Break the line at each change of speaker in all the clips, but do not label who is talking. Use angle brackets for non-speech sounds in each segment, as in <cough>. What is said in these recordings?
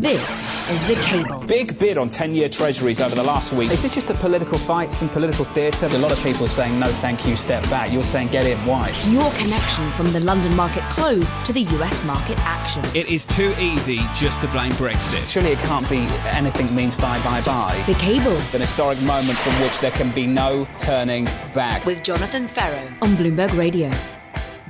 This is The Cable.
Big bid on 10 year treasuries over the last week.
Is this just a political fight, some political theatre? A lot of people saying, no, thank you, step back. You're saying, get in. Why?
Your connection from the London market close to the US market action.
It is too easy just to blame Brexit.
Surely it can't be anything means bye, bye, bye.
The Cable.
An historic moment from which there can be no turning back.
With Jonathan Ferro on Bloomberg Radio.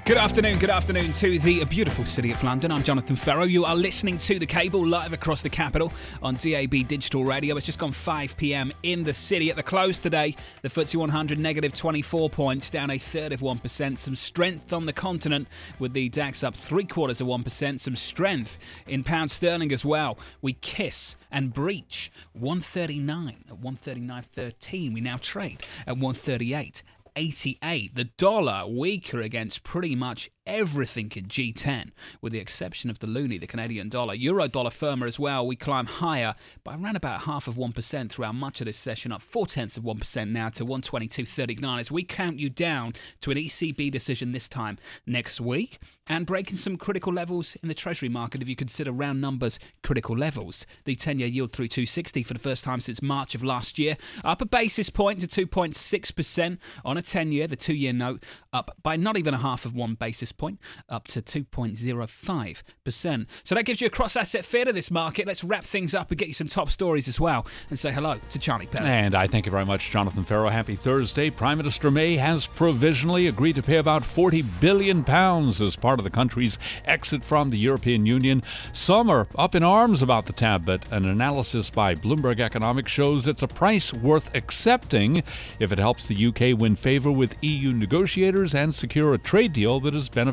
Good afternoon, good afternoon to the beautiful city of London. I'm Jonathan Ferro. You are listening to The Cable live across the capital on DAB Digital Radio. It's just gone 5 pm in the city. At the close today, the FTSE 100 negative 24 points, down a third of 1%. Some strength on the continent with the DAX up three quarters of 1%. Some strength in pound sterling as well. We kiss and breach 139 at 139.13. We now trade at 138. 88. The dollar weaker against pretty much everything in G10, with the exception of the loonie, the Canadian dollar. Euro dollar firmer as well. We climb higher by around about half of 1% throughout much of this session, up four tenths of 1% now to 122.39 as we count you down to an ECB decision this time next week and breaking some critical levels in the Treasury market if you consider round numbers critical levels. The 10 year yield through 260 for the first time since March of last year, up a basis point to 2.6% on a 10 year, the two year note up by not even a half of one basis point, up to 2.05%. So that gives you a cross asset feel to this market. Let's wrap things up and get you some top stories as well and say hello to Charlie Pellet.
And I thank you very much, Jonathan Ferro. Happy Thursday. Prime Minister May has provisionally agreed to pay about 40 billion pounds as part of the country's exit from the European Union. Some are up in arms about the tab, but an analysis by Bloomberg Economics shows it's a price worth accepting if it helps the UK win favor with EU negotiators and secure a trade deal that is beneficial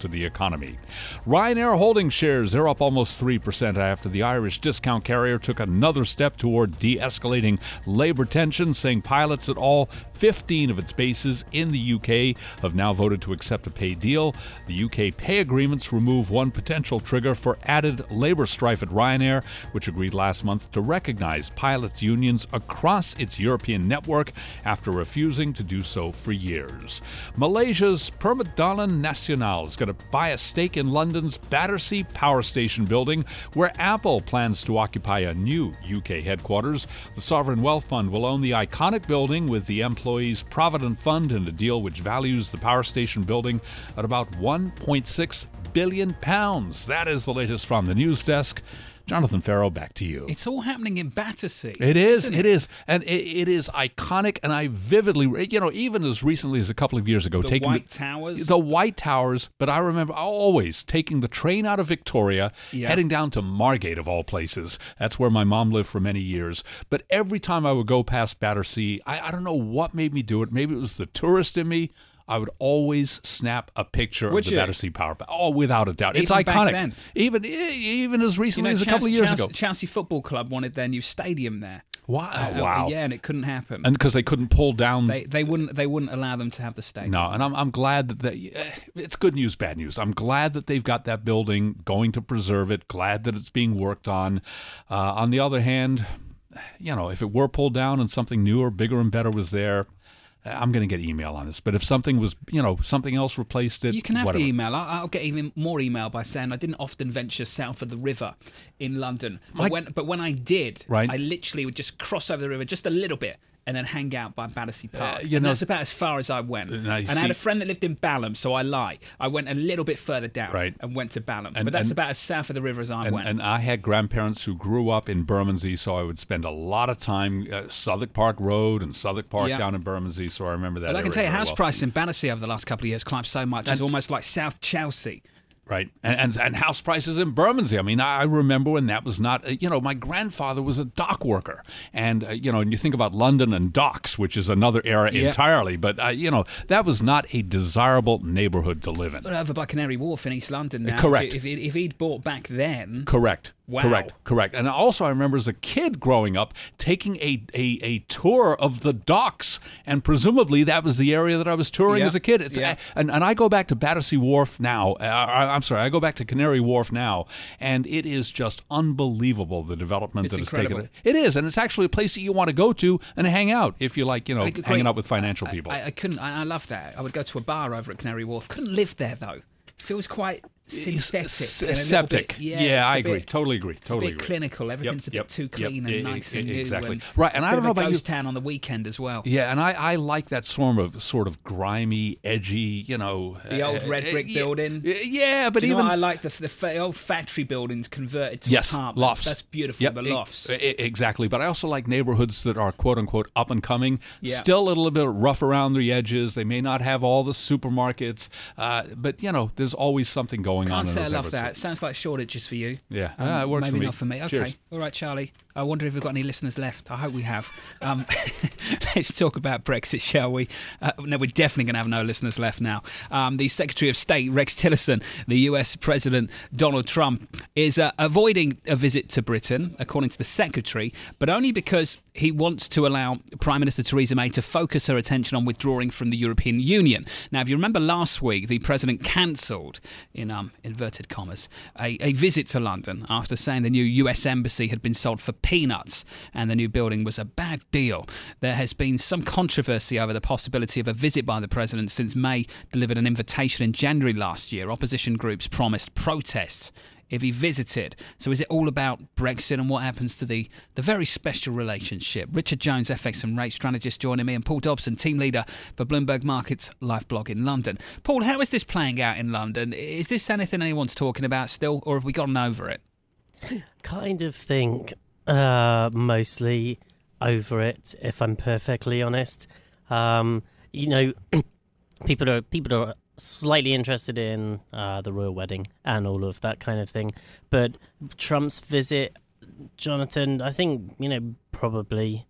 to the economy. Ryanair holding shares are up almost 3% after the Irish discount carrier took another step toward de escalating labor tensions, saying pilots at all 15 of its bases in the UK have now voted to accept a pay deal. The UK pay agreements remove one potential trigger for added labor strife at Ryanair, which agreed last month to recognize pilots' unions across its European network after refusing to do so for years. Malaysia's Permodalan Nasional is going to buy a stake in London's Battersea Power Station building, where Apple plans to occupy a new UK headquarters. The Sovereign Wealth Fund will own the iconic building with the Employees Provident Fund in a deal which values the power station building at about 1.6 billion pounds. That is the latest from the news desk. Jonathan Ferro, back to you.
It's all happening in Battersea.
It is. It? it is, and it, it is iconic. And I vividly, you know, even as recently as a couple of years ago,
the
taking
White
the,
Towers,
the White Towers. But I remember always taking the train out of Victoria,
Yeah.
heading down to Margate of all places. That's where my mom lived for many years. But every time I would go past Battersea, I, I don't know what made me do it. Maybe it was the tourist in me. I would always snap a picture
Would
of the
you?
Battersea Power. Plant. Oh, without a doubt, it's
Even back
iconic. Even even as
you
recently
know,
as a couple of years
Chelsea,
ago.
Chelsea Football Club wanted their new stadium there.
Wow!
Uh,
wow!
yeah, and it couldn't happen.
and because they couldn't pull down
they they wouldn't they wouldn't allow them to have the stadium.
no and i'm, I'm glad that they, eh, it's good news bad news i'm glad that they've got that building going to preserve it glad that it's being worked on uh, on the other hand you know if it were pulled down and something newer bigger and better was there i'm going to get email on this but if something was you know something else replaced it
You can have
whatever.
the email. I'll, I'll get even more email by saying I didn't often venture south of the river in London, but
Mike-
when but when I did,
Right.
I literally would just cross over the river just a little bit and then hang out by Battersea Park.
Uh, you
and
know-
that's about as far as I went.
You
and I had a friend that lived in Balham, so I lie. I went a little bit further down
Right.
and went to Balham,
And-
but that's
and-
about as south of the river as I
and,
went.
and I had grandparents who grew up in Bermondsey, so I would spend a lot of time uh, Southwark Park Road and Southwark Park
Yeah.
down in Bermondsey. So I remember that.
Well, I can tell you, house
well.
prices in Battersea over the last couple of years climbed so much. It's almost like South Chelsea.
Right, and, and and house prices in Bermondsey. I mean, I remember when that was not. uh, You know, my grandfather was a dock worker, and uh, you know, and you think about London and docks, which is another era
Yeah.
entirely. But uh, you know, that was not a desirable neighborhood to live in.
But over by Canary Wharf in East London now.
Correct.
If, if, if he'd bought back then,
Correct.
Wow.
Correct. Correct. And also, I remember as a kid growing up taking a, a, a tour of the docks, and presumably that was the area that I was touring
Yeah.
as a kid. It's,
Yeah.
and, and I go back to Battersea Wharf now. Uh, I- I'm sorry, I go back to Canary Wharf now, and it is just unbelievable the development
It's
that has
incredible.
taken. It is, and it's actually a place that you want to go to and hang out if you like, you know,
I-
hanging out with financial people.
I, I couldn't. I, I love that. I would go to a bar over at Canary Wharf. Couldn't live there though. Feels quite synthetic,
S- septic.
bit- yeah,
yeah, I agree.
bit-
totally agree.
It's
Totally
a bit
agree.
clinical. Everything's a bit
yep,
too clean
e-
and nice and
exactly.
and
Right, and I don't know about you-
town on the weekend as well.
Yeah, and I, I like that sort of sort of grimy, edgy, you know,
The old
uh,
red brick
yeah,
building.
Yeah, but
Do you
even
I like the, the fa- old factory buildings converted to
yes,
apartments.
lofts.
That's beautiful.
Yep,
the lofts.
exactly. But I also like neighborhoods that are quote unquote up and coming.
Yeah.
Still a little bit rough around the edges. They may not have all the supermarkets, uh, but you know, there's always something going on.
Can't
in
say I love that. Sounds like Shoreditch is for you.
Yeah,
Um,
ah, it works
maybe
for me.
not for me. Okay.
Cheers.
All right, Charlie. I wonder if we've got any listeners left. I hope we have. Um, <laughs> let's talk about Brexit, shall we? Uh, no, we're definitely going to have no listeners left now. Um, the Secretary of State, Rex Tillerson, the US President Donald Trump, is uh, avoiding a visit to Britain, according to the Secretary, but only because he wants to allow Prime Minister Theresa May to focus her attention on withdrawing from the European Union. Now, if you remember last week, the President cancelled, in um, inverted commas, a, a visit to London after saying the new US Embassy had been sold for peanuts and the new building was a bad deal. There has been some controversy over the possibility of a visit by the President since May delivered an invitation in January last year. Opposition groups promised protests if he visited. So is it all about Brexit and what happens to the, the very special relationship? Richard Jones, FX and rate strategist, joining me, and Paul Dobson, team leader for Bloomberg Markets Live blog in London. Paul, how is this playing out in London? Is this anything anyone's talking about still, or have we gotten over it?
kind of think uh, mostly over it, if I'm perfectly honest. Um, you know, <clears throat> people are people are slightly interested in uh, the royal wedding and all of that kind of thing, but Trump's visit, Jonathan, I think you know probably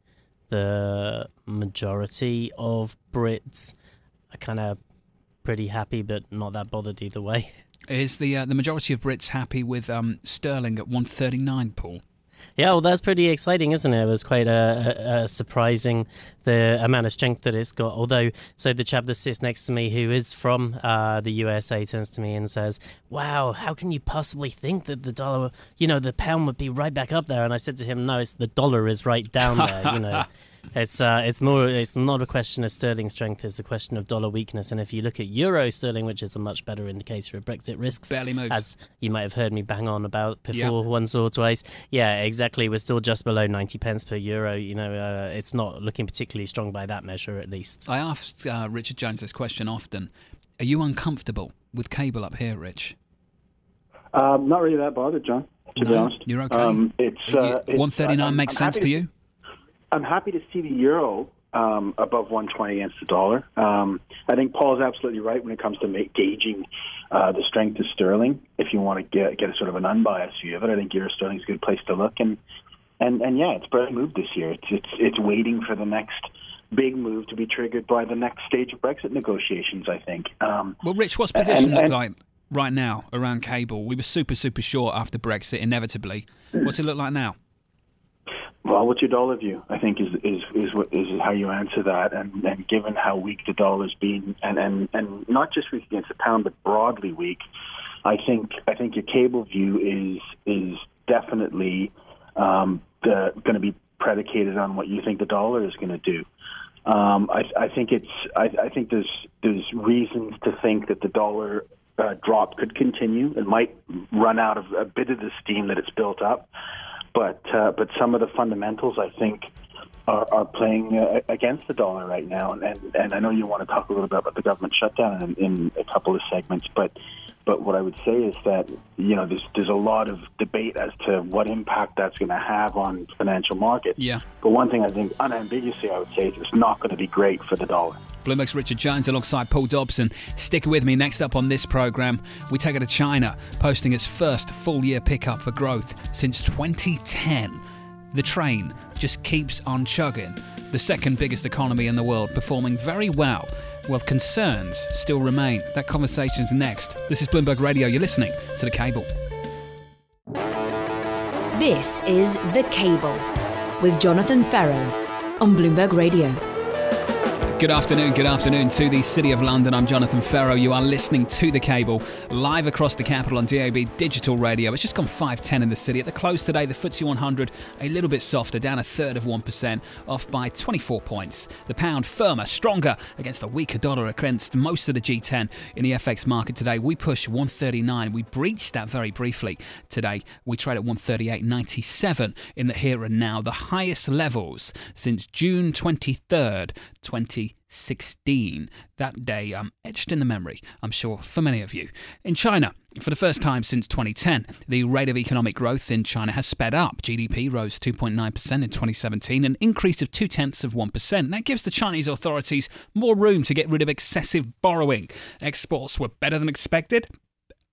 the majority of Brits are kind of pretty happy, but not that bothered either way.
Is the uh, the majority of Brits happy with um, Sterling at 139, Paul?
Yeah, well, that's pretty exciting, isn't it? It was quite a, a, surprising the amount of strength that it's got. Although, so the chap that sits next to me, who is from uh, the USA, turns to me and says, "Wow, how can you possibly think that the dollar, you know, the pound would be right back up there?" And I said to him, "No, it's the dollar is right down there. you know, <laughs> it's uh, it's more, it's not a question of sterling strength; it's a question of dollar weakness. And if you look at euro sterling, which is a much better indicator of Brexit risks,
Barely moved.
as you might have heard me bang on about before
Yeah.
once or twice. Yeah, exactly. We're still just below 90 pence per euro. You know, uh, it's not looking particularly strong by that measure, at least.
I asked uh, Richard Jones this question often. Are you uncomfortable with cable up here, Rich?
Um, not really that bothered, John. To be honest,
You're okay?
Um, it's
You-
uh, it's-
139
I'm-
makes
I'm
sense
happy
to you?
I'm happy to see the euro um, above 120 against the dollar. Um, I think Paul's absolutely right when it comes to ma- gauging uh, the strength of sterling. If you want to get get a sort of an unbiased view of it, I think euro sterling is a good place to look. And and and yeah, it's barely moved this year. It's it's it's waiting for the next big move to be triggered by the next stage of Brexit negotiations. I think. Um,
Well, Rich, what's
And-
position look
and-
like right now around cable? We were super, super short after Brexit, inevitably. What's it look like now?
Well, what's your dollar view? I think is is is what is how you answer that, and and given how weak the dollar's been, and and and not just weak against the pound, but broadly weak, I think I think your cable view is is definitely um, going to be predicated on what you think the dollar is going to do. Um, I, I think it's I, I think there's there's reasons to think that the dollar uh, drop could continue. It might run out of a bit of the steam that it's built up, but uh, but some of the fundamentals I think are, are playing uh, against the dollar right now. And, and and I know you want to talk a little bit about the government shutdown in, in a couple of segments, but but what I would say is that you know there's there's a lot of debate as to what impact that's going to have on financial markets.
Yeah.
But one thing I think unambiguously I would say is it's not going to be great for the dollar.
Bloomberg's Richard Jones alongside Paul Dobson. Stick with me. Next up on this program, we take it to China, posting its first full year pickup for growth since 2010. The train just keeps on chugging. The second biggest economy in the world, performing very well, while concerns still remain. That conversation's next. This is Bloomberg Radio. You're listening to the cable.
This is The Cable with Jonathan Ferro on Bloomberg Radio.
Good afternoon, good afternoon to the City of London. I'm Jonathan Ferro. You are listening to The Cable live across the capital on DAB Digital Radio. It's just gone 5.10 in the city. At the close today, the FTSE 100 a little bit softer, down a third of 1%, off by 24 points. The pound firmer, stronger against a weaker dollar against most of the G10 in the FX market today. We push 139. We breached that very briefly today. We trade at 138.97 in the here and now, the highest levels since June 23rd, 20. 16. That day um, etched in the memory, I'm sure, for many of you. In China, for the first time since 2010, the rate of economic growth in China has sped up. GDP rose 2.9% in 2017, an increase of two tenths of 1%. That gives the Chinese authorities more room to get rid of excessive borrowing. Exports were better than expected,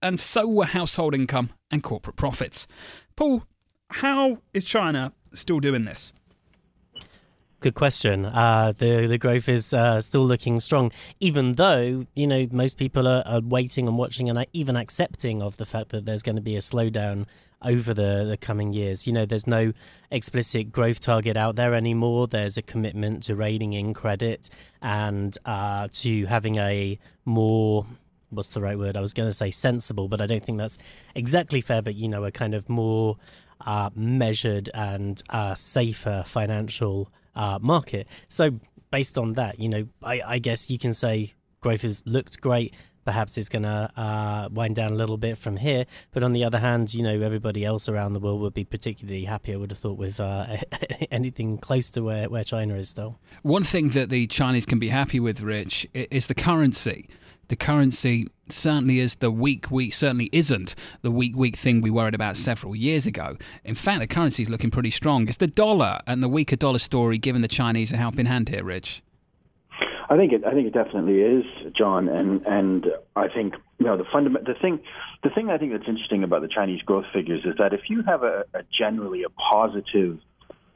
and so were household income and corporate profits. Paul, how is China still doing this?
Good question. Uh, the the growth is uh, still looking strong, even though you know most people are, are, waiting and watching and even accepting of the fact that there's going to be a slowdown over the, the coming years. You know, there's no explicit growth target out there anymore. There's a commitment to reining in credit and uh, to having a more what's the right word? I was going to say sensible, but I don't think that's exactly fair. But you know, a kind of more uh, measured and uh, safer financial uh, market. So based on that, you know, I, I, guess you can say growth has looked great. Perhaps it's going to uh, wind down a little bit from here. But on the other hand, you know, everybody else around the world would be particularly happy, I would have thought, with uh, <laughs> anything close to where, where China is still.
One thing that the Chinese can be happy with, Rich, is the currency the currency certainly is the weak weak certainly isn't the weak weak thing we worried about several years ago. In fact, the currency is looking pretty strong. It's the dollar and the weaker dollar story giving the Chinese a helping hand here, Rich.
I think it. I think it definitely is, John, and and I think you know the fundament. The thing, the thing I think that's interesting about the Chinese growth figures is that if you have a, a generally a positive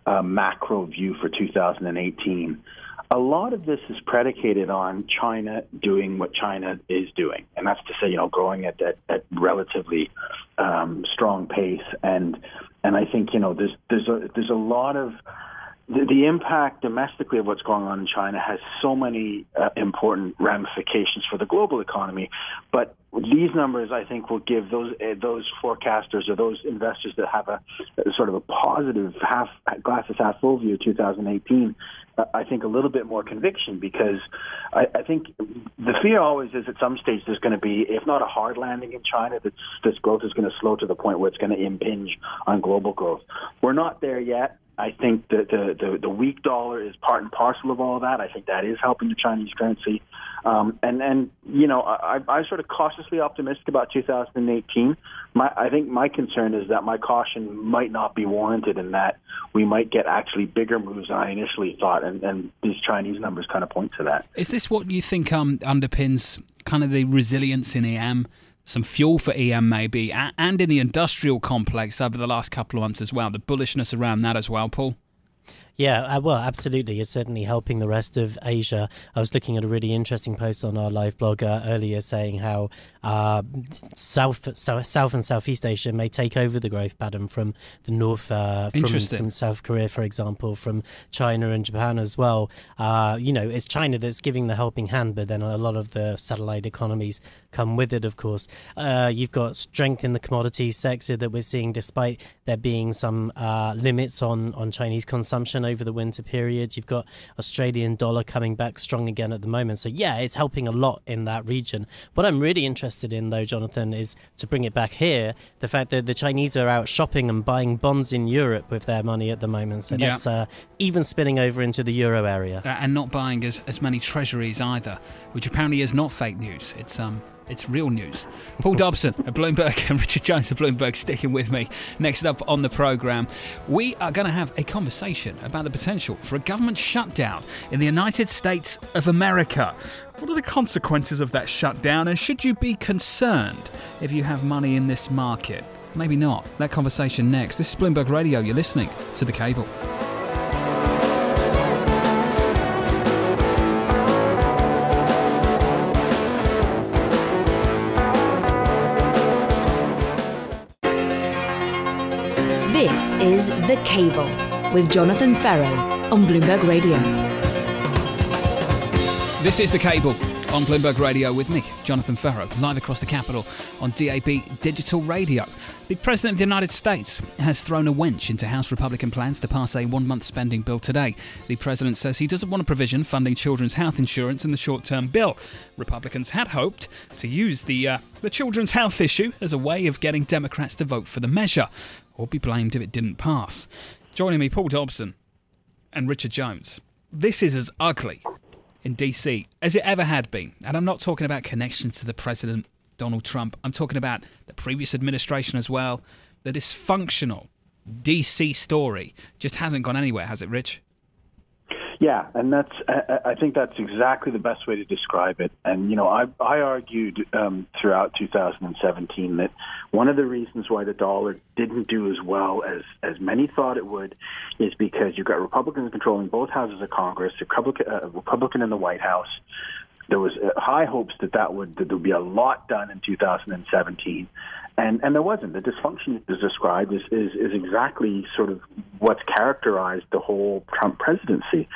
uh, macro view for 2018, a lot of this is predicated on China doing what China is doing, and that's to say, you know, growing at at, at relatively um, strong pace. And and I think you know there's there's a there's a lot of the, the impact domestically of what's going on in China has so many uh, important ramifications for the global economy. But these numbers, I think, will give those uh, those forecasters or those investors that have a, a sort of a positive half glasses half full view of 2018 I think, a little bit more conviction because I, I think the fear always is at some stage there's going to be, if not a hard landing in China, that this growth is going to slow to the point where it's going to impinge on global growth. We're not there yet. I think that the, the, the weak dollar is part and parcel of all of that. I think that is helping the Chinese currency. Um, and, and, you know, I, I'm sort of cautiously optimistic about 2018. My, I think my concern is that my caution might not be warranted in that we might get actually bigger moves than I initially thought. And, and these Chinese numbers kind of point to that.
Is this what you think um, underpins kind of the resilience in EM? Some fuel for EM maybe, and in the industrial complex over the last couple of months as well. The bullishness around that as well, Paul.
Yeah, uh, well, absolutely. It's certainly helping the rest of Asia. I was looking at a really interesting post on our live blog uh, earlier saying how uh, South, South South and Southeast Asia may take over the growth pattern from the North, uh, from, from, South Korea, for example, from China and Japan as well. Uh, you know, it's China that's giving the helping hand, but then a lot of the satellite economies come with it, of course. Uh, you've got strength in the commodities sector that we're seeing despite there being some limits on, on Chinese consumption over the winter period. You've got Australian dollar coming back strong again at the moment. So, yeah, it's helping a lot in that region. What I'm really interested in, though, Jonathan, is to bring it back here the fact that the Chinese are out shopping and buying bonds in Europe with their money at the moment. So, yeah. that's uh, even spinning over into the euro area.
Uh, and not buying as, as many treasuries either, which apparently is not fake news. It's um, it's real news. Paul Dobson at Bloomberg and Richard Jones of Bloomberg sticking with me. Next up on the programme, we are going to have a conversation about the potential for a government shutdown in the United States of America. What are the consequences of that shutdown, and should you be concerned if you have money in this market? Maybe not. That conversation next. This is Bloomberg Radio. You're listening to The Cable.
Is The Cable with Jonathan Ferro on Bloomberg Radio.
This is The Cable on Bloomberg Radio with me, Jonathan Ferro, live across the capital on DAB Digital Radio. The President of the United States has thrown a wench into House Republican plans to pass a one month spending bill today. The President says he doesn't want a provision funding children's health insurance in the short term bill. Republicans had hoped to use the, uh, the children's health issue as a way of getting Democrats to vote for the measure, or be blamed if it didn't pass. Joining me, Paul Dobson and Richard Jones. This is as ugly in DC as it ever had been. And I'm not talking about connections to the president, Donald Trump. I'm talking about the previous administration as well. The dysfunctional DC story just hasn't gone anywhere, has it, Rich?
Yeah, and that's I, think that's exactly the best way to describe it. And you know, I I argued um, throughout 2017 that one of the reasons why the dollar didn't do as well as as many thought it would is because you've got Republicans controlling both houses of Congress, a Republican, uh, Republican in the White House. There was uh, high hopes that that would that there would be a lot done in 2017 and and there wasn't. The dysfunction is described is, is is exactly sort of what's characterized the whole Trump presidency.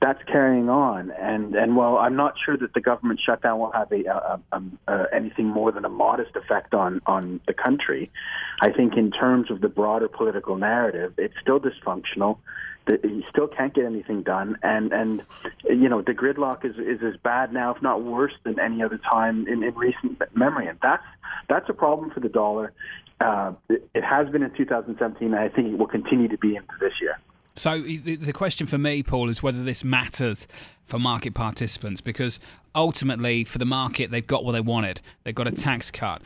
That's carrying on, and and while I'm not sure that the government shutdown will have a, a, a, a anything more than a modest effect on on the country, I think in terms of the broader political narrative, it's still dysfunctional he still can't get anything done, and and you know the gridlock is is as bad now, if not worse, than any other time in, in recent memory, and that's that's a problem for the dollar. Uh, it, it has been in 2017, and I think it will continue to be into this year.
So the question for me, Paul, is whether this matters for market participants because ultimately, for the market, they've got what they wanted. They've got a tax cut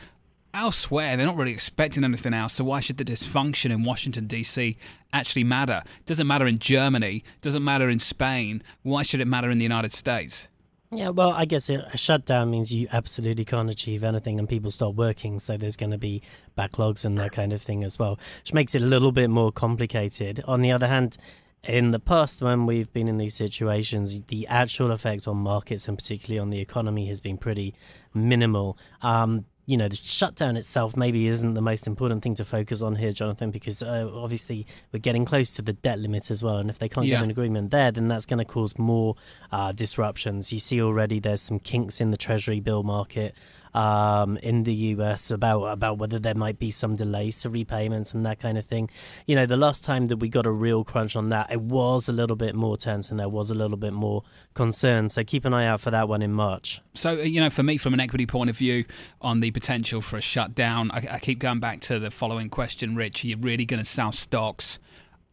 elsewhere, they're not really expecting anything else. So why should the dysfunction in Washington D.C. actually matter? It doesn't matter in Germany. Doesn't matter in Spain. Why should it matter in the United States?
Yeah, well, I guess a shutdown means you absolutely can't achieve anything and people stop working. So there's going to be backlogs and that kind of thing as well, which makes it a little bit more complicated. On the other hand, in the past, when we've been in these situations, the actual effect on markets and particularly on the economy has been pretty minimal. Um, you know, the shutdown itself maybe isn't the most important thing to focus on here, Jonathan, because uh, obviously we're getting close to the debt limit as well. And if they can't yeah. get an agreement there, then that's going to cause more uh, disruptions. You see already there's some kinks in the Treasury bill market um, in the US about about whether there might be some delays to repayments and that kind of thing. You know, the last time that we got a real crunch on that, it was a little bit more tense and there was a little bit more concern. So keep an eye out for that one in March.
So you know, for me, from an equity point of view, on the potential for a shutdown, I, I keep going back to the following question, Rich: Are you really going to sell stocks?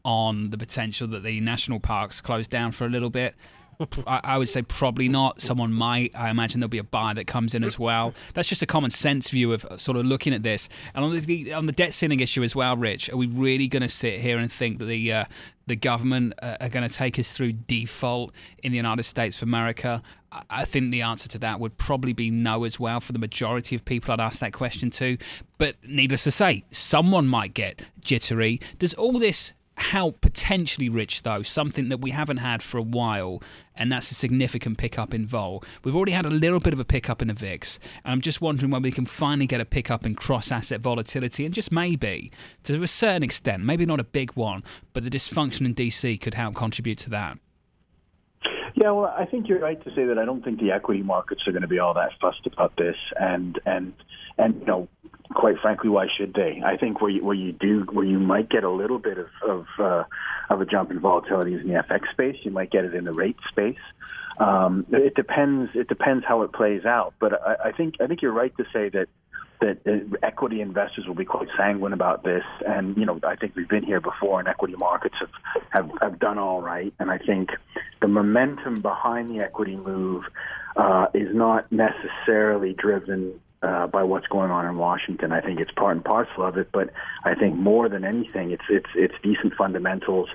on the potential that the national parks close down for a little bit. I, would say probably not. Someone might. I imagine there'll be a buy that comes in as well. That's just a common sense view of sort of looking at this. And on the on the debt ceiling issue as well, Rich, are we really going to sit here and think that the uh, the government uh, are going to take us through default in the United States of America? I think the answer to that would probably be no as well for the majority of people I'd ask that question to. But needless to say, someone might get jittery. Does all this how potentially rich, though, something that we haven't had for a while, and that's a significant pickup in vol. We've already had a little bit of a pickup in the VIX, and I'm just wondering when we can finally get a pickup in cross asset volatility, and just maybe, to a certain extent, maybe not a big one, but the dysfunction in DC could help contribute to that.
Yeah, well, I think you're right to say that I don't think the equity markets are going to be all that fussed about this, and and and you know, quite frankly, why should they? I think where you, where you do where you might get a little bit of of, uh, of a jump in volatility is in the FX space. You might get it in the rate space. Um, it depends. It depends how it plays out. But I, I think I think you're right to say that that uh, equity investors will be quite sanguine about this. And you know, I think we've been here before, and equity markets have have, have done all right. And I think the momentum behind the equity move uh, is not necessarily driven uh, by what's going on in Washington. I think it's part and parcel of it, but I think more than anything, it's it's it's decent fundamentals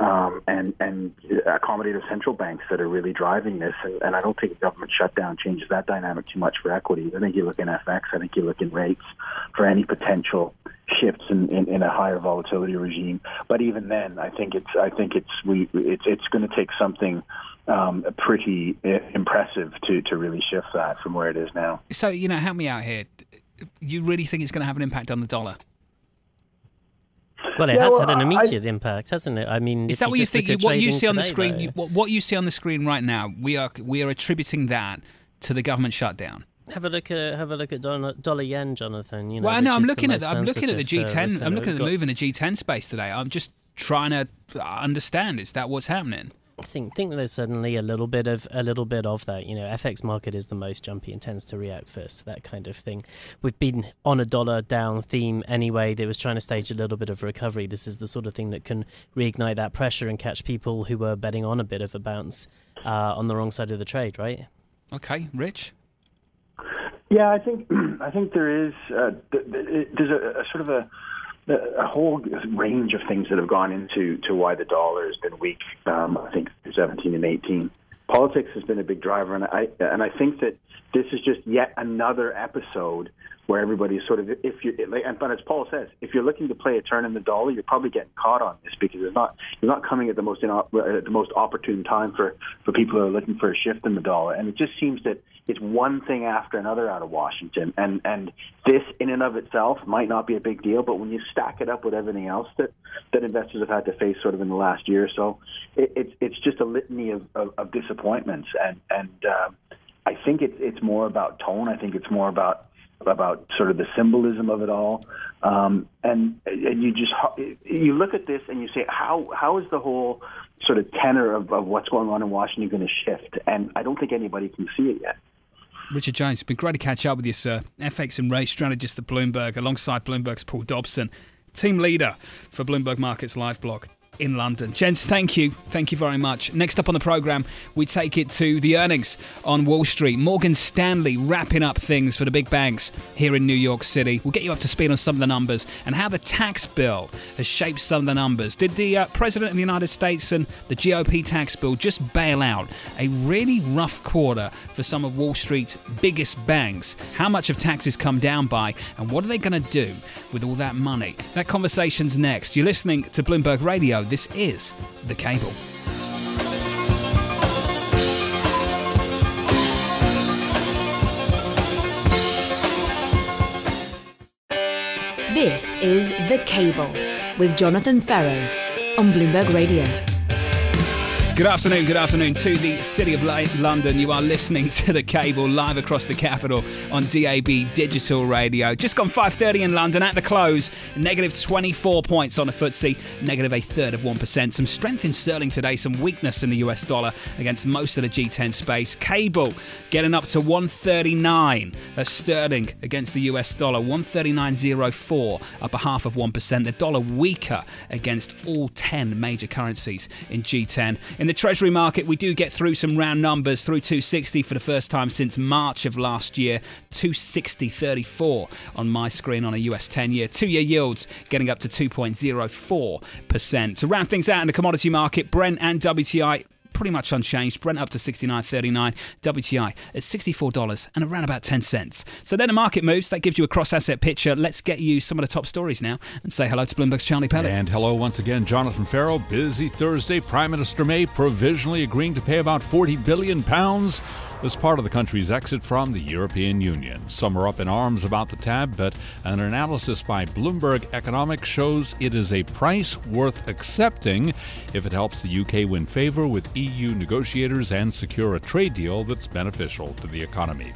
um, and and accommodative central banks that are really driving this. And, and I don't think a government shutdown changes that dynamic too much for equities. I think you look in FX. I think you look in rates for any potential shifts in, in, in a higher volatility regime. But even then, I think it's I think it's we it's it's going to take something um, pretty impressive to to really shift that from where it is now.
So you know, help me out here. You really think it's going to have an impact on the dollar?
Well, it
Yeah,
has
well,
had an
I-
immediate impact, hasn't it? I mean,
Is that what you
just
think?
at
What you see on the screen? you- what, what you see on the screen right now? We are we are attributing that to the government shutdown.
Have a look at have a look at dollar, dollar yen, Jonathan. You know,
well, I know. I'm looking at the, I'm looking at the G10. I'm looking at the
got-
move in the G10 space today. I'm just trying to understand. Is that what's happening?
I think think there's certainly a little bit of a little bit of that. You know, FX market is the most jumpy and tends to react first to that kind of thing. We've been on a dollar down theme anyway. That was trying to stage a little bit of recovery. This is the sort of thing that can reignite that pressure and catch people who were betting on a bit of a bounce uh, on the wrong side of the trade, right?
Okay, Rich.
Yeah, I think <clears throat> I think there is uh, th- th- there's a, a sort of a a whole range of things that have gone into to why the dollar has been weak. Um, I think 17 and 18. Politics has been a big driver, and I and I think that this is just yet another episode where everybody's sort of if you and but as Paul says, if you're looking to play a turn in the dollar, you're probably getting caught on this because it's not it's not coming at the most ino- at the most opportune time for for people who are looking for a shift in the dollar, and it just seems that it's one thing after another out of Washington, and and this in and of itself might not be a big deal, but when you stack it up with everything else that that investors have had to face sort of in the last year or so, it, it's it's just a litany of, of, of disappointments, and and um, I think it's it's more about tone. I think it's more about about sort of the symbolism of it all, um, and and you just you look at this and you say how how is the whole sort of tenor of, of what's going on in Washington going to shift? And I don't think anybody can see it yet.
Richard Jones, it's been great to catch up with you, sir. FX and rate strategist at Bloomberg, alongside Bloomberg's Paul Dobson, team leader for Bloomberg Markets Live blog in London. Gents, thank you. Thank you very much. Next up on the programme, we take it to the earnings on Wall Street. Morgan Stanley wrapping up things for the big banks here in New York City. We'll get you up to speed on some of the numbers and how the tax bill has shaped some of the numbers. Did the uh, President of the United States and the GOP tax bill just bail out a really rough quarter for some of Wall Street's biggest banks? How much have taxes come down by and what are they going to do with all that money? That conversation's next. You're listening to Bloomberg Radio. This is The Cable.
This is The Cable with Jonathan Ferro on Bloomberg Radio.
Good afternoon, good afternoon to the City of London. You are listening to the cable live across the capital on DAB Digital Radio. Just gone 5.30 in London at the close. Negative 24 points on the FTSE, negative a third of 1%. Some strength in sterling today, some weakness in the US dollar against most of the G10 space. Cable getting up to 139 uh, sterling against the US dollar, 139.04, up a half of 1%. The dollar weaker against all 10 major currencies in G10. In the Treasury market, we do get through some round numbers through 260 for the first time since March of last year. 260.34 on my screen on a US 10 year. Two year yields getting up to 2.04%. To round things out in the commodity market, Brent and WTI pretty much unchanged. Brent up to 69.39, WTI at $64 and around about 10 cents. So then the market moves. That gives you a cross asset picture. Let's get you some of the top stories now and say hello to Bloomberg's Charlie Pellet.
And hello once again, Jonathan Ferro. Busy Thursday. Prime Minister May provisionally agreeing to pay about 40 billion pounds as part of the country's exit from the European Union. Some are up in arms about the tab, but an analysis by Bloomberg Economics shows it is a price worth accepting if it helps the UK win favor with EU negotiators and secure a trade deal that's beneficial to the economy.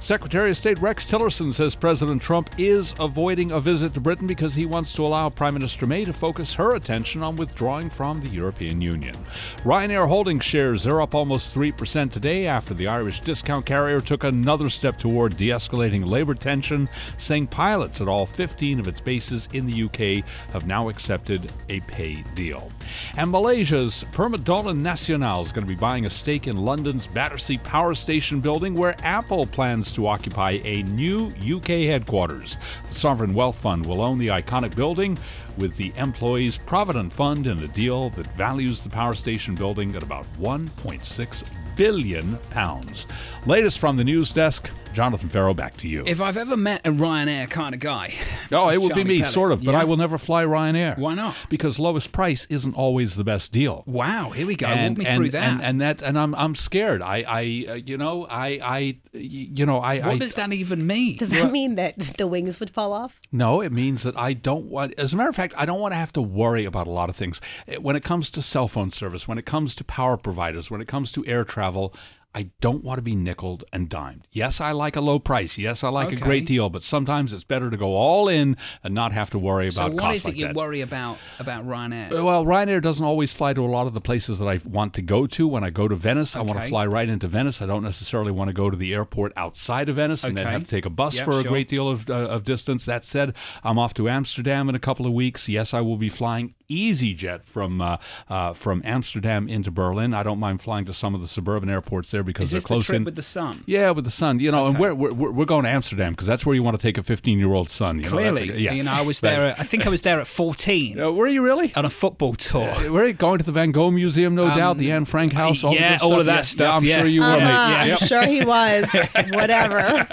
Secretary of State Rex Tillerson says President Trump is avoiding a visit to Britain because he wants to allow Prime Minister May to focus her attention on withdrawing from the European Union. Ryanair Holdings shares are up almost 3% today after the Irish discount carrier took another step toward de escalating labor tension, saying pilots at all 15 of its bases in the UK have now accepted a pay deal. And Malaysia's Permodalan Nasional is going to be buying a stake in London's Battersea Power Station building where Apple plans to occupy a new UK headquarters. The Sovereign Wealth Fund will own the iconic building with the Employees Provident Fund in a deal that values the power station building at about 1.6 billion pounds. Latest from the news desk, Jonathan Ferro, back to you.
If I've ever met a Ryanair kind of guy,
oh, it
it's
would be me,
Pellet.
sort of, but
Yeah.
I will never fly Ryanair.
Why not?
Because lowest price isn't always the best deal.
Wow, here we go.
And,
Walk me
and,
through that.
and and that and I'm I'm scared. I I uh, you know I I you know I
what
I
does that even mean?
Does that mean that the wings would fall off?
no. It means that I don't want. As a matter of fact, I don't want to have to worry about a lot of things when it comes to cell phone service, when it comes to power providers, when it comes to air travel. I don't want to be nickeled and dimed. Yes, I like a low price. Yes, I like a great deal, but sometimes it's better to go all in and not have to worry
so
about
what
costs
is it
like
you
that.
worry about about Ryanair?
Uh, Well, Ryanair doesn't always fly to a lot of the places that I want to go to. When I go to Venice, I want to fly right into Venice. I don't necessarily want to go to the airport outside of Venice and then have to take a bus
Yeah,
for a
sure.
great deal of, uh, of distance. That said, I'm off to Amsterdam in a couple of weeks. Yes, I will be flying EasyJet from uh, uh, from Amsterdam into Berlin. I don't mind flying to some of the suburban airports there because
is
they're
this the
close
trip
in.
with the sun?
yeah, with the sun, you know, and we're, we're we're going to Amsterdam because that's where you want to take a 15 year old son. You know,
Clearly,
a- yeah.
you know, I was there. At, I think I was there at 14 <laughs>
Uh, were you really?
on a football tour.
We're going to the Van Gogh Museum, no doubt. The Anne Frank House, all
Um, yeah,
of that
all
stuff.
of that
Yeah,
stuff,
Yeah, I'm
yeah.
sure you were,
Uh,
mate.
Yeah.
I'm sure he was. <laughs> Whatever.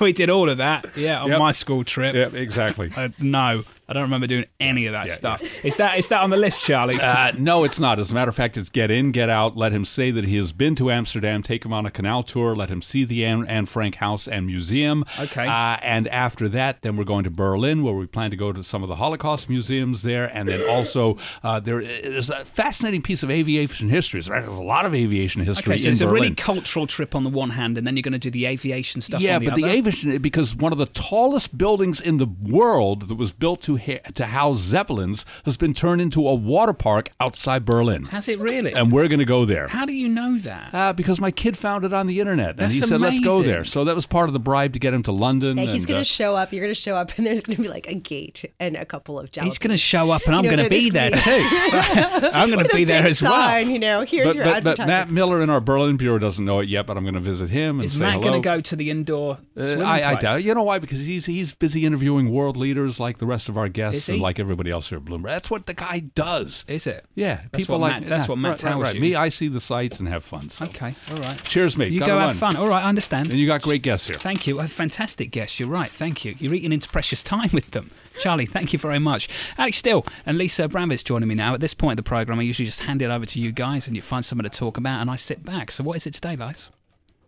<laughs>
we did all of that. Yeah, on
Yep.
my school trip.
Yeah, exactly.
Uh, no, I don't remember doing any of that
Yeah,
stuff. Is that is that on the list, Charlie?
Uh, no, it's not. As a matter of fact, it's get in, get out. Let him say that he has been to Amsterdam. Take him on a canal tour. Let him see the Anne, Anne Frank House and Museum.
Okay.
Uh, and after that, then we're going to Berlin, where we plan to go to some of the Holocaust museums there. And then also, uh, there is a fascinating piece of aviation history. There's a lot of aviation history
okay, so
in
it's a really cultural trip on the one hand, and then you're going to do the aviation stuff.
Yeah,
on the
but the aviation because one of the tallest buildings in the world that was built to ha- to house zeppelins has been turned into a water park outside Berlin,
has it really?
and we're going to go there.
How do you know that?
Uh, because my kid found it on the internet, and
That's
he said, "Let's go there." So that was part of the bribe to get him to London.
Yeah, he's
and,
going
uh,
to show up. You're going to show up, <laughs> and there's going to be like a gate and a couple of jalapenos.
He's going to show up, and I'm
You know,
going to
they're
be there too. <laughs> <laughs> I'm going to be there
big
as well.
You know, here's
but,
your
but, but. Matt Miller in our Berlin bureau doesn't know it yet, but I'm going to visit him and
Is
say
Matt going to go to the indoor?
Uh, I, I doubt. You know why? Because he's he's busy interviewing world leaders like the rest of our guests and like everybody else here at Bloomberg. That's what the guy does.
Is it?
Yeah,
That's
people
what
like
Matt- that's
yeah,
what Matt
right, right,
tells
right.
you.
Me, I see the sights and have fun. So.
Okay, all right.
Cheers, mate.
You
Gotta
go
run.
have fun. All right, I understand.
And you got great guests here.
Thank you. A fantastic guests. You're right. Thank you. You're eating into precious time <laughs> with them. Charlie, thank you very much. Alix Steel and Lisa Abramowicz joining me now. At this point of the programme, I usually just hand it over to you guys and you find something to talk about and I sit back. So what is it today, Liz?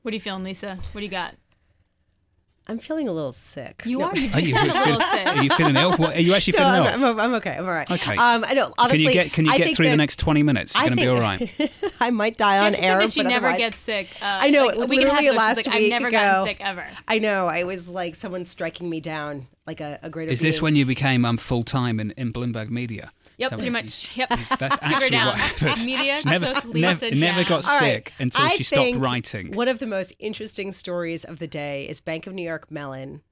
What are you feeling, Lisa? What do you got?
I'm feeling a little sick.
You
No.
are. You
Are you,
sound a little sick.
are you feeling ill? What, are you actually
No,
feeling
I'm,
ill?
I'm, I'm okay. I'm all right.
Okay.
Um, I don't. Honestly,
can you get can you
I
get
think
through the next 20 minutes? You're
I
going to be all
think-
right. <laughs>
I might die
She
on air,
that she
but
never gets sick. Uh,
I know.
Like, a week and a half
literally last
like,
week
I've never
ago,
gotten sick ever.
I know. I was like someone striking me down, like a, a greater.
Is this when you became um, full time in, in Bloomberg Media?
Yep, pretty much. Yep.
That's actually
down.
what happened.
Media
never,
took
never,
Lisa
never
down.
got
All right.
sick until
I
she stopped writing.
One of the most interesting stories of the day is Bank of New York Mellon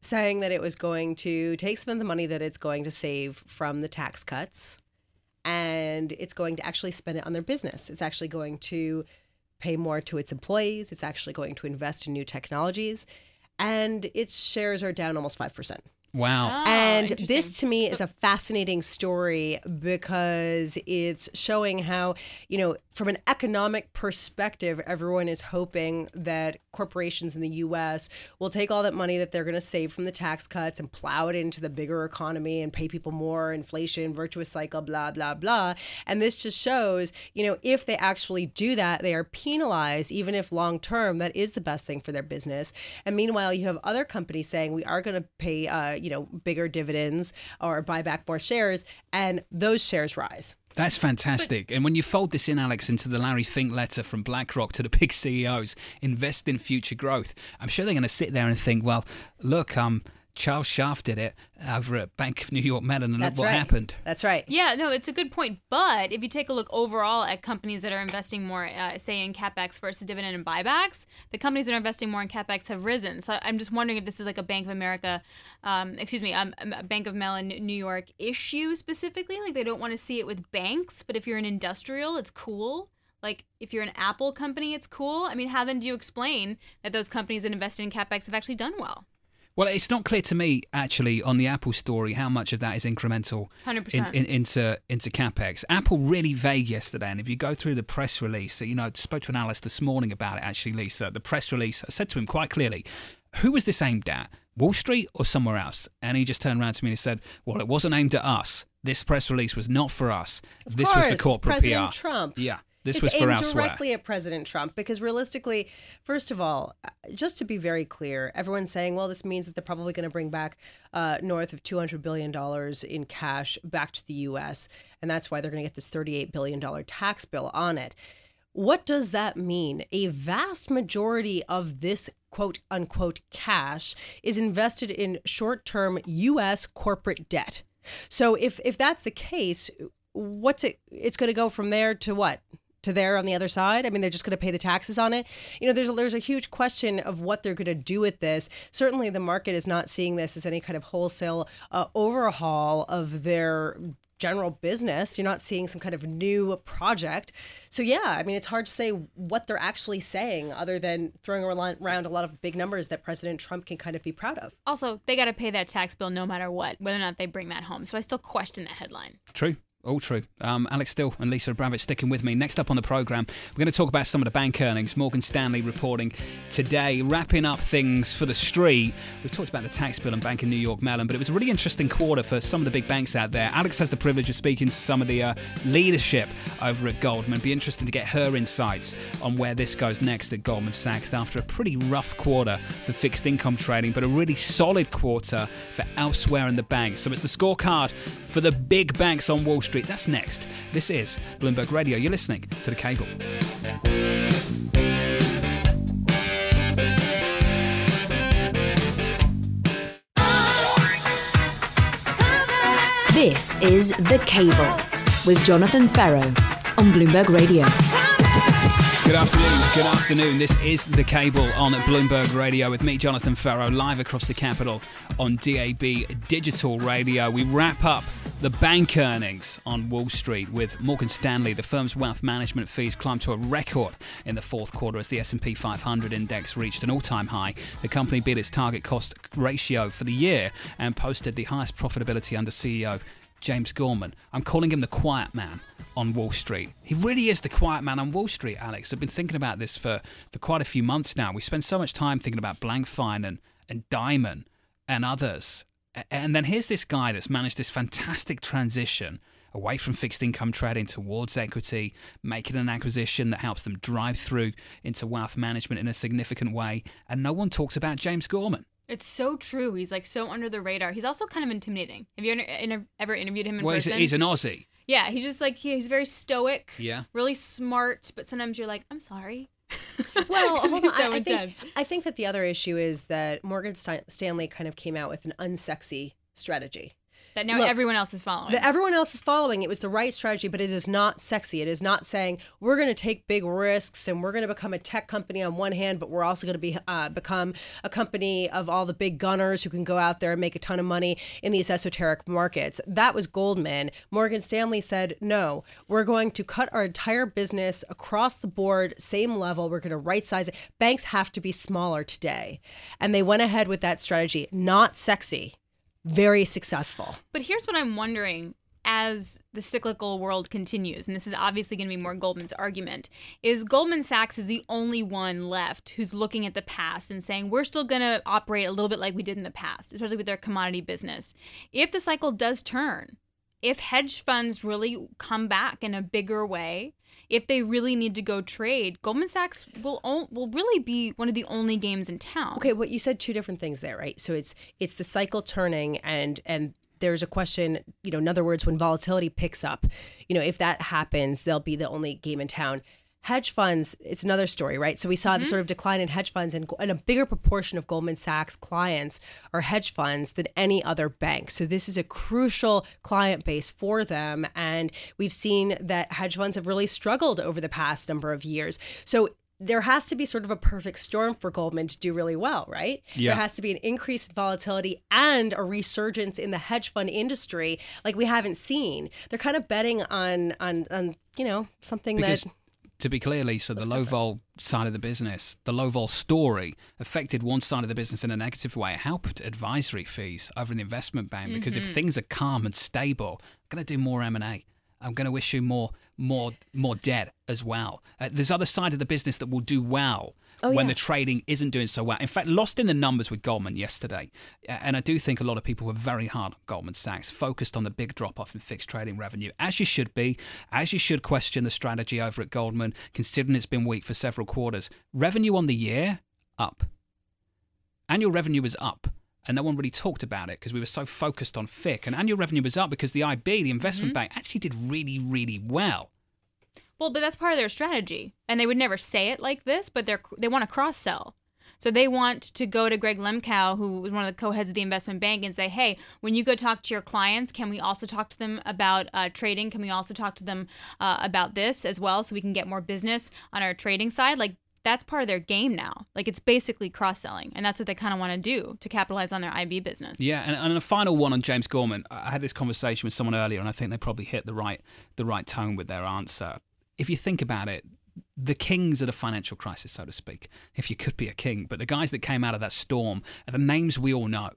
saying that it was going to take some of the money that it's going to save from the tax cuts and it's going to actually spend it on their business. It's actually going to pay more to its employees. It's actually going to invest in new technologies. And its shares are down almost 5%.
Wow.
Ah,
And this to me is a fascinating story because it's showing how, you know, from an economic perspective, everyone is hoping that corporations in the US will take all that money that they're going to save from the tax cuts and plow it into the bigger economy and pay people more, inflation, virtuous cycle, blah, blah, blah. And this just shows, you know, if they actually do that, they are penalized, even if long term that is the best thing for their business. And meanwhile, you have other companies saying we are going to pay, uh, you know, bigger dividends or buy back more shares, and those shares rise.
That's fantastic. and when you fold this in, Alix, into the Larry Fink letter from BlackRock to the big CEOs, invest in future growth, I'm sure they're going to sit there and think, well, look, um, Charles Scharf did it over at Bank of New York Mellon, and
That's
look what
right.
happened.
That's right.
Yeah, no, it's a good point. But if you take a look overall at companies that are investing more, uh, say in capex versus dividend and buybacks, the companies that are investing more in capex have risen. So I'm just wondering if this is like a Bank of America, um, excuse me, um, a Bank of Mellon New York issue specifically. Like they don't want to see it with banks, but if you're an industrial, it's cool. Like if you're an Apple company, it's cool. I mean, how then do you explain that those companies that invested in capex have actually done well?
Well, it's not clear to me actually on the Apple story how much of that is incremental
100%.
in, in, into into capex. Apple really vague yesterday, and if you go through the press release, you know, I spoke to an analyst this morning about it. Actually, Lisa, the press release I said to him quite clearly, "Who was this aimed at? Wall Street or somewhere else?" And he just turned around to me and he said, "Well, it wasn't aimed at us. This press release was not for us.
Of
this
course,
was for corporate
President
PR."
Trump.
Yeah, this
it's
was for
aimed directly at President Trump because realistically, first of all, uh, just to be very clear, everyone's saying, well, this means that they're probably going to bring back uh, north of two hundred billion dollars in cash back to the U.S., and that's why they're going to get this thirty-eight billion dollar tax bill on it. What does that mean? A vast majority of this quote unquote cash is invested in short term US corporate debt. So if if that's the case, what's it it's going to go from there to what? To there on the other side? I mean, they're just going to pay the taxes on it. You know, there's a, there's a huge question of what they're going to do with this. Certainly, the market is not seeing this as any kind of wholesale uh, overhaul of their general business. You're not seeing some kind of new project. So yeah, I mean, it's hard to say what they're actually saying other than throwing around a lot of big numbers that President Trump can kind of be proud of.
Also, they got to pay that tax bill no matter what, whether or not they bring that home. So I still question that headline.
True. All true. Um, Alix Steel and Lisa Abramowicz sticking with me. Next up on the programme, we're going to talk about some of the bank earnings. Morgan Stanley reporting today, wrapping up things for the street. We've talked about the tax bill and Bank of New York Mellon, but it was a really interesting quarter for some of the big banks out there. Alix has the privilege of speaking to some of the uh, leadership over at Goldman. Be interesting to get her insights on where this goes next at Goldman Sachs after a pretty rough quarter for fixed income trading, but a really solid quarter for elsewhere in the banks. So it's the scorecard for the big banks on Wall Street. That's next. This is Bloomberg Radio. You're listening to The Cable.
This is The Cable with Jonathan Ferro on Bloomberg Radio.
Good afternoon. Good afternoon. This is The Cable on Bloomberg Radio with me, Jonathan Ferro, live across the capital on DAB Digital Radio. We wrap up the bank earnings on Wall Street with Morgan Stanley. The firm's wealth management fees climbed to a record in the fourth quarter as the S&P 500 index reached an all-time high. The company beat its target cost ratio for the year and posted the highest profitability under CEO James Gorman. I'm calling him the quiet man on Wall Street. He really is the quiet man on Wall Street, Alix. I've been thinking about this for, for quite a few months now. We spend so much time thinking about Blankfein and, and Dimon and others. And then here's this guy that's managed this fantastic transition away from fixed income trading towards equity, making an acquisition that helps them drive through into wealth management in a significant way. And no one talks about James Gorman.
It's so true. He's like so under the radar. He's also kind of intimidating. Have you ever, ever interviewed him in
well,
person?
He's, he's an Aussie.
Yeah, he's just like he, he's very stoic.
Yeah.
Really smart, but sometimes you're like, I'm sorry. <laughs>
Well, hold on.
So
I, I think. I think that the other issue is that Morgan St- Stanley kind of came out with an unsexy strategy.
That now
Look,
everyone else is following.
That everyone else is following. It was the right strategy, but it is not sexy. It is not saying we're going to take big risks and we're going to become a tech company on one hand, but we're also going to be uh, become a company of all the big gunners who can go out there and make a ton of money in these esoteric markets. That was Goldman. Morgan Stanley said, no, we're going to cut our entire business across the board, same level. We're going to right size it. Banks have to be smaller today. And they went ahead with that strategy. Not sexy, very successful.
But here's what I'm wondering as the cyclical world continues, and this is obviously going to be more Goldman's argument, is Goldman Sachs is the only one left who's looking at the past and saying we're still going to operate a little bit like we did in the past, especially with their commodity business. If the cycle does turn, if hedge funds really come back in a bigger way, if they really need to go trade, Goldman Sachs will o- will really be one of the only games in town.
Okay, what you said two different things there, right? So it's it's the cycle turning and and there's a question, you know, in other words, when volatility picks up, you know, if that happens, they'll be the only game in town. Hedge funds, it's another story, right? So we saw the mm-hmm. sort of decline in hedge funds, and, and a bigger proportion of Goldman Sachs clients are hedge funds than any other bank. So this is a crucial client base for them. And we've seen that hedge funds have really struggled over the past number of years. So there has to be sort of a perfect storm for Goldman to do really well, right?
Yeah.
There has to be an increase in volatility and a resurgence in the hedge fund industry like we haven't seen. They're kind of betting on on on you know something
Because
that
to be clear, Lisa, the low vol side of the business, the low vol story affected one side of the business in a negative way. It helped advisory fees over in the investment bank because if
Mhm.
things are calm and stable, I'm going to do more M and A. I'm going to issue more, more, more debt as well. Uh, there's other side of the business that will do well
Oh,
when
yeah.
the trading isn't doing so well. In fact, lost in the numbers with Goldman yesterday, and I do think a lot of people were very hard on Goldman Sachs, focused on the big drop off in fixed trading revenue, as you should be, as you should question the strategy over at Goldman, considering it's been weak for several quarters. Revenue on the year up. Annual revenue was up. And no one really talked about it because we were so focused on FICC. And annual revenue was up because the IB, the investment
Mhm.
bank, actually did really, really well.
Well, but that's part of their strategy, and they would never say it like this, but they're they want to cross sell. So they want to go to Gregg Lemkau, who was one of the co-heads of the investment bank, and say, "Hey, when you go talk to your clients, can we also talk to them about uh, trading? Can we also talk to them uh, about this as well, so we can get more business on our trading side?" Like that's part of their game now. Like it's basically cross selling, and that's what they kind of want to do to capitalize on their IB business.
Yeah, and, and a final one on James Gorman. I had this conversation with someone earlier, and I think they probably hit the right the right tone with their answer. If you think about it, the kings of the financial crisis, so to speak, if you could be a king, but the guys that came out of that storm are the names we all know: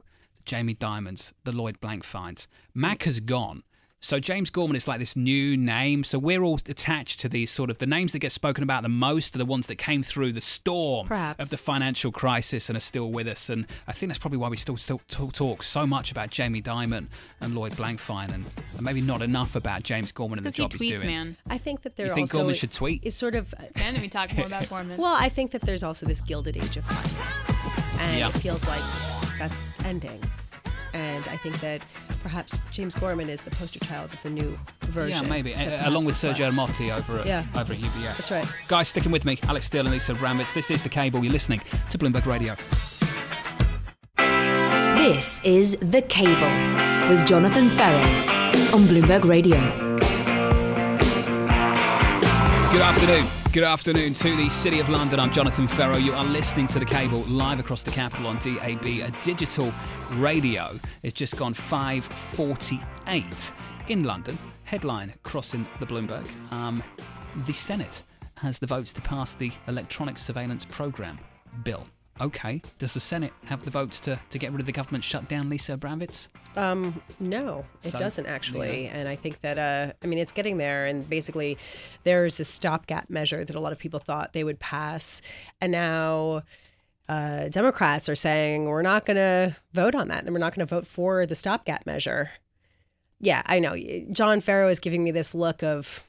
Jamie Dimons, the Lloyd Blankfeins. Mack mm. has gone. So James Gorman is like this new name. So we're all attached to these sort of the names that get spoken about the most are the ones that came through the storm
Perhaps.
of the financial crisis and are still with us. And I think that's probably why we still still talk, talk so much about Jamie Dimon and Lloyd Blankfein, and, and maybe not enough about James Gorman and the
Because he
job he's
tweets,
doing.
man.
I think that there
You think
also
Gorman should tweet?
is sort of <laughs>
Then we talk more about <laughs> Gorman.
well, I think that there's also this gilded age of finance, and
Yeah.
it feels like that's ending. And I think that perhaps James Gorman is the poster child of the new version.
Yeah, maybe.
that
Uh, along with Sergio
less-
Motti over at,
Yeah.
over at UBS.
That's right.
Guys, sticking with me, Alix Steel and Lisa Abramowicz. This is The Cable. You're listening to Bloomberg Radio.
This is The Cable with Jonathan Ferro on Bloomberg Radio.
Good afternoon. Good afternoon to the City of London. I'm Jonathan Ferro. You are listening to The Cable live across the capital on DAB, a digital radio. It's just gone 5.48 in London. Headline crossing the Bloomberg. Um, the Senate has the votes to pass the electronic surveillance program bill. Okay, does the Senate have the votes to, to get rid of the government shutdown, Lisa Abramowicz?
Um, no, it
So,
doesn't actually,
yeah.
and I think that uh, I mean it's getting there, and basically there's a stopgap measure that a lot of people thought they would pass, and now uh, Democrats are saying we're not going to vote on that, and we're not going to vote for the stopgap measure. Yeah, I know. John Ferro is giving me this look of,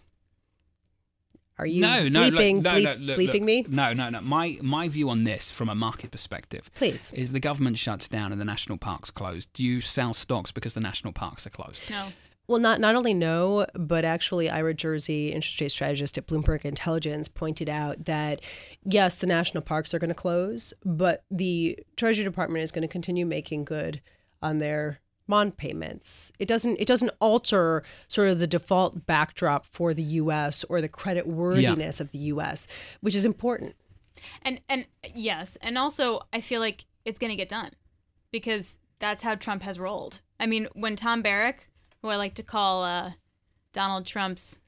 are you
no, no, look,
bleeping,
no,
bleep-
no, look,
bleeping
look.
me?
No, no, no. My my view on this, from a market perspective,
Please.
is if the government shuts down and the national parks closed. Do you sell stocks because the national parks are closed?
no.
Well, not not only no, but actually, Ira Jersey, interest rate strategist at Bloomberg Intelligence, pointed out that yes, the national parks are going to close, but the Treasury Department is going to continue making good on their bond payments. It doesn't it doesn't alter sort of the default backdrop for the U.S. or the credit worthiness of the U.S., which is important.
And and yes, and also I feel like it's gonna get done because that's how Trump has rolled. I mean, when Tom Barrack, who I like to call uh, Donald Trump's,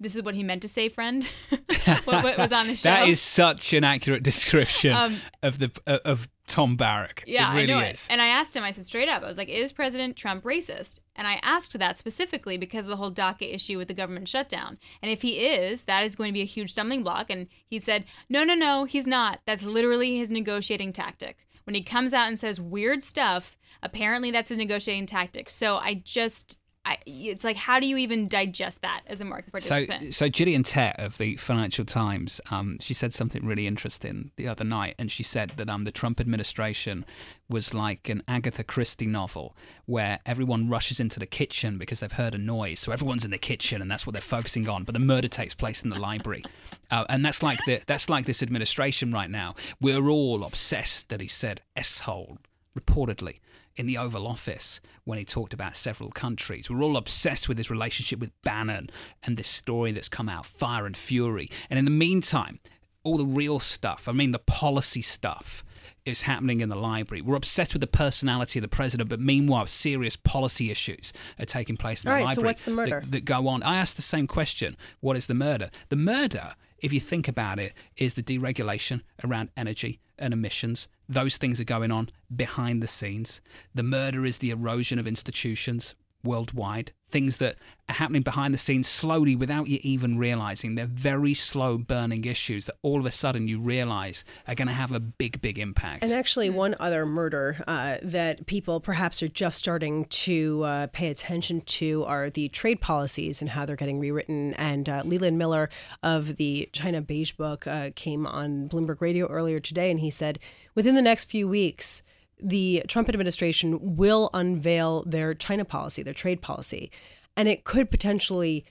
this is what he meant to say, friend, <laughs> <laughs> what, what was on the <laughs> show.
That is such an accurate description
Um,
of the uh, of Tom Barrack.
Yeah,
it really
I know
is.
it. And I asked him, I said straight up, I was like, is President Trump racist? And I asked that specifically because of the whole DACA issue with the government shutdown. And if he is, that is going to be a huge stumbling block. And he said, no, no, no, he's not. That's literally his negotiating tactic. When he comes out and says weird stuff, apparently that's his negotiating tactic. So I just, I, it's like, how do you even digest that as a market
So,
participant?
so Gillian Tett of the Financial Times, um, she said something really interesting the other night, and she said that um, the Trump administration was like an Agatha Christie novel where everyone rushes into the kitchen because they've heard a noise, so everyone's in the kitchen, and that's what they're focusing on. But the murder takes place in the library, <laughs> uh, and that's like the that's like this administration right now. We're all obsessed that he said s-hole reportedly in the Oval Office when he talked about several countries. We're all obsessed with his relationship with Bannon and this story that's come out, Fire and Fury. And in the meantime, all the real stuff, I mean, the policy stuff, is happening in the library. We're obsessed with the personality of the president, but meanwhile, serious policy issues are taking place in
All
the
right, so
library.
what's the murder?
That, that go on. I asked the same question. What is the murder? The murder, if you think about it, is the deregulation around energy and emissions. Those things are going on behind the scenes. The murder is the erosion of institutions worldwide. Things that are happening behind the scenes slowly without you even realizing. They're very slow burning issues that all of a sudden you realize are going to have a big, big impact.
And actually, one other murder uh, that people perhaps are just starting to uh, pay attention to are the trade policies and how they're getting rewritten. And uh, Leland Miller of the China Beige Book uh, came on Bloomberg Radio earlier today, and he said within the next few weeks, the Trump administration will unveil their China policy, their trade policy, and it could potentially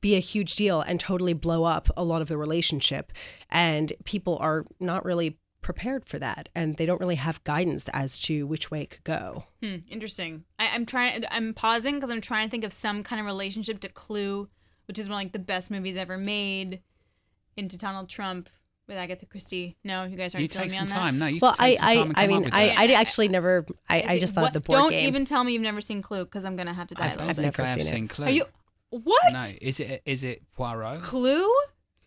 be a huge deal and totally blow up a lot of the relationship. And people are not really prepared for that, and they don't really have guidance as to which way it could go.
Hmm, interesting. I, I'm trying. I'm pausing because I'm trying to think of some kind of relationship to Clue, which is one of like the best movies ever made, into Donald Trump with Agatha Christie. No, you guys aren't
you take
me
some
on
time.
that.
No, you
Well,
can
I,
take some time
I,
and
I
come up
mean,
with
I. I actually never, I, I just thought
What-
of the board
Don't
game.
even tell me you've never seen Clue because I'm gonna have to die.
I
dive
don't
into
think
never
I have
seen it.
seen Clue.
Are you what?
No, is it is it Poirot?
Clue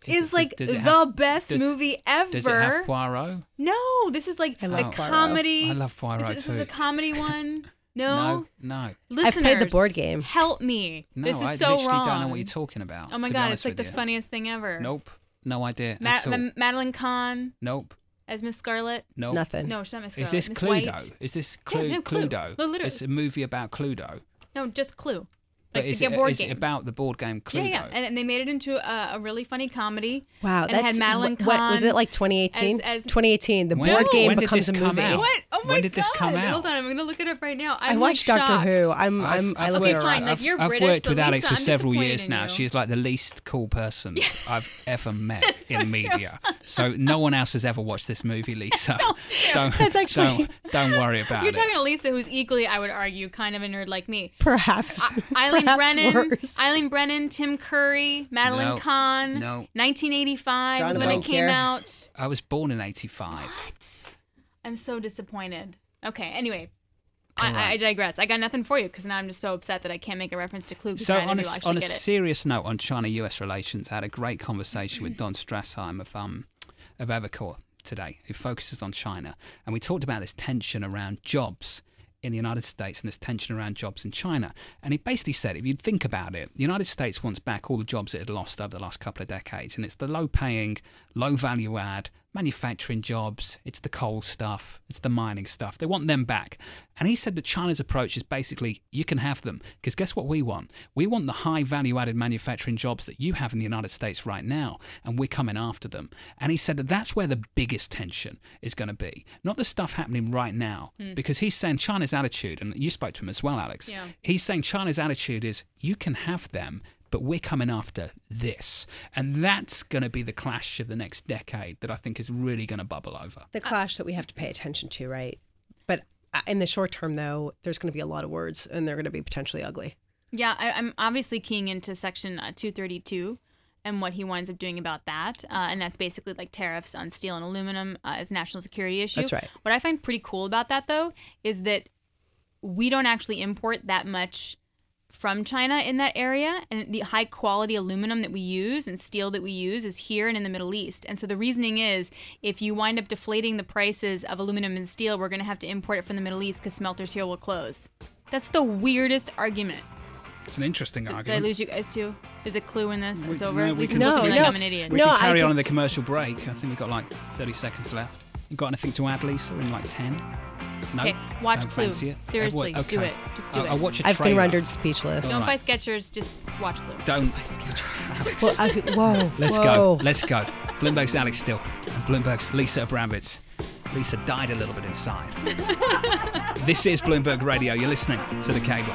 Is
is like
does it
the
have-
best
does-
movie ever.
Does it have Poirot?
no, this is like
I
the
love Poirot.
comedy.
I love Poirot
This, this is the comedy <laughs> one.
No,
No,
no,
I've played the board game.
Help me.
no.
this is
I
so
literally
wrong.
don't know what you're talking about.
Oh my god, it's like the
you.
funniest thing ever.
Nope, no idea
Ma-
at all.
Ma- Madeline Kahn
nope,
as Miss Scarlet.
nope.
Nothing.
No, she's not Miss
Is this
Miss
Cluedo?
White.
Is this <laughs>
Yeah,
Clue,
no, Clue.
Cluedo?
No, literally.
It's a movie about Cluedo.
No, just Clue.
But
Like
is,
the
it,
board
is it
game.
about the board game Cluedo?
Yeah, yeah, and, and they made it into a, a really funny comedy.
Wow,
and it had
that's
Madeline
what, what- was it like 2018?
as- as-
2018. The
When-
board game becomes a
come
movie.
out?
What? Oh my
When did this
god!
come out?
Hold on, I'm gonna look it up right now.
I
I'm
watched
like,
Doctor Who. I'm,
I've-
I'm, I
I've
live
Okay,
a
fine,
rock.
like, you're
I've
British,
worked
but
with Alix
Lisa,
for
I'm
several years now.
you.
She's like the least cool person I've ever met <laughs> in media. So no one else has ever watched this movie, Lisa. <laughs> <laughs> don't,
That's actually-
don't don't worry about it.
You're talking to Lisa, who's equally, I would argue, kind of a nerd like me.
Perhaps.
Eileen
Perhaps
Brennan,
worse.
Eileen Brennan, Tim Curry, Madeline
No,
Kahn.
no.
1985
Drawing
was
the
when it came
here.
out.
I was born in '85.
What? I'm so disappointed. Okay, anyway. I,
All
I, I digress. I got nothing for you because now I'm just so upset that I can't make a reference to Clue. 'cause
So
neither
on
of
a,
you actually
on a serious note on China-US relations, I had a great conversation with Don Straszheim of um of Evercore today, who focuses on China, and we talked about this tension around jobs in the United States and this tension around jobs in China. And he basically said, if you think about it, the United States wants back all the jobs it had lost over the last couple of decades, and it's the low-paying, low-value-add manufacturing jobs, it's the coal stuff, it's the mining stuff. They want them back. And he said that China's approach is basically you can have them because guess what we want? We want the high value added manufacturing jobs that you have in the United States right now, and we're coming after them. And he said that that's where the biggest tension is going to be, not the stuff happening right now, hmm. because he's saying China's attitude, and you spoke to him as well, Alix.
Yeah.
He's saying China's attitude is you can have them, but we're coming after this. And that's going to be the clash of the next decade that I think is really going to bubble over.
the clash that we have to pay attention to, right? But uh, in the short term, though, there's going to be a lot of words, and they're going to be potentially ugly.
Yeah, I, I'm obviously keying into Section uh, 232 and what he winds up doing about that. Uh, and that's basically like tariffs on steel and aluminum uh, as a national security issue.
That's right.
What I find pretty cool about that, though, is that we don't actually import that much from China in that area, and the high quality aluminum that we use and steel that we use is here and in the Middle East. And so the reasoning is if you wind up deflating the prices of aluminum and steel, we're going to have to import it from the Middle East because smelters here will close. That's the weirdest argument.
It's an interesting argument.
Did I lose you guys too? Is a clue in this?
We-
It's over.
no, we can-
looking at me
No,
like
no.
I'm an idiot.
We
No,
can
I
carry on in the commercial break. I think we've got like 30 seconds left. You got anything to add, Lisa? In like 10? No.
Okay, watch
Don't
Clue.
fancy it?
Seriously,
Everyone-
do it. Just do
I'll,
it.
I'll watch a
I've been rendered speechless.
Don't
Alright.
buy Skechers. Just watch Clue.
Don't. Buy Skechers. <laughs>
well, I, whoa.
Let's
whoa.
go. Let's go. Bloomberg's Alix Steel and Bloomberg's Lisa Abramowicz. Lisa died a little bit inside. <laughs> this is Bloomberg Radio. You're listening to the cable.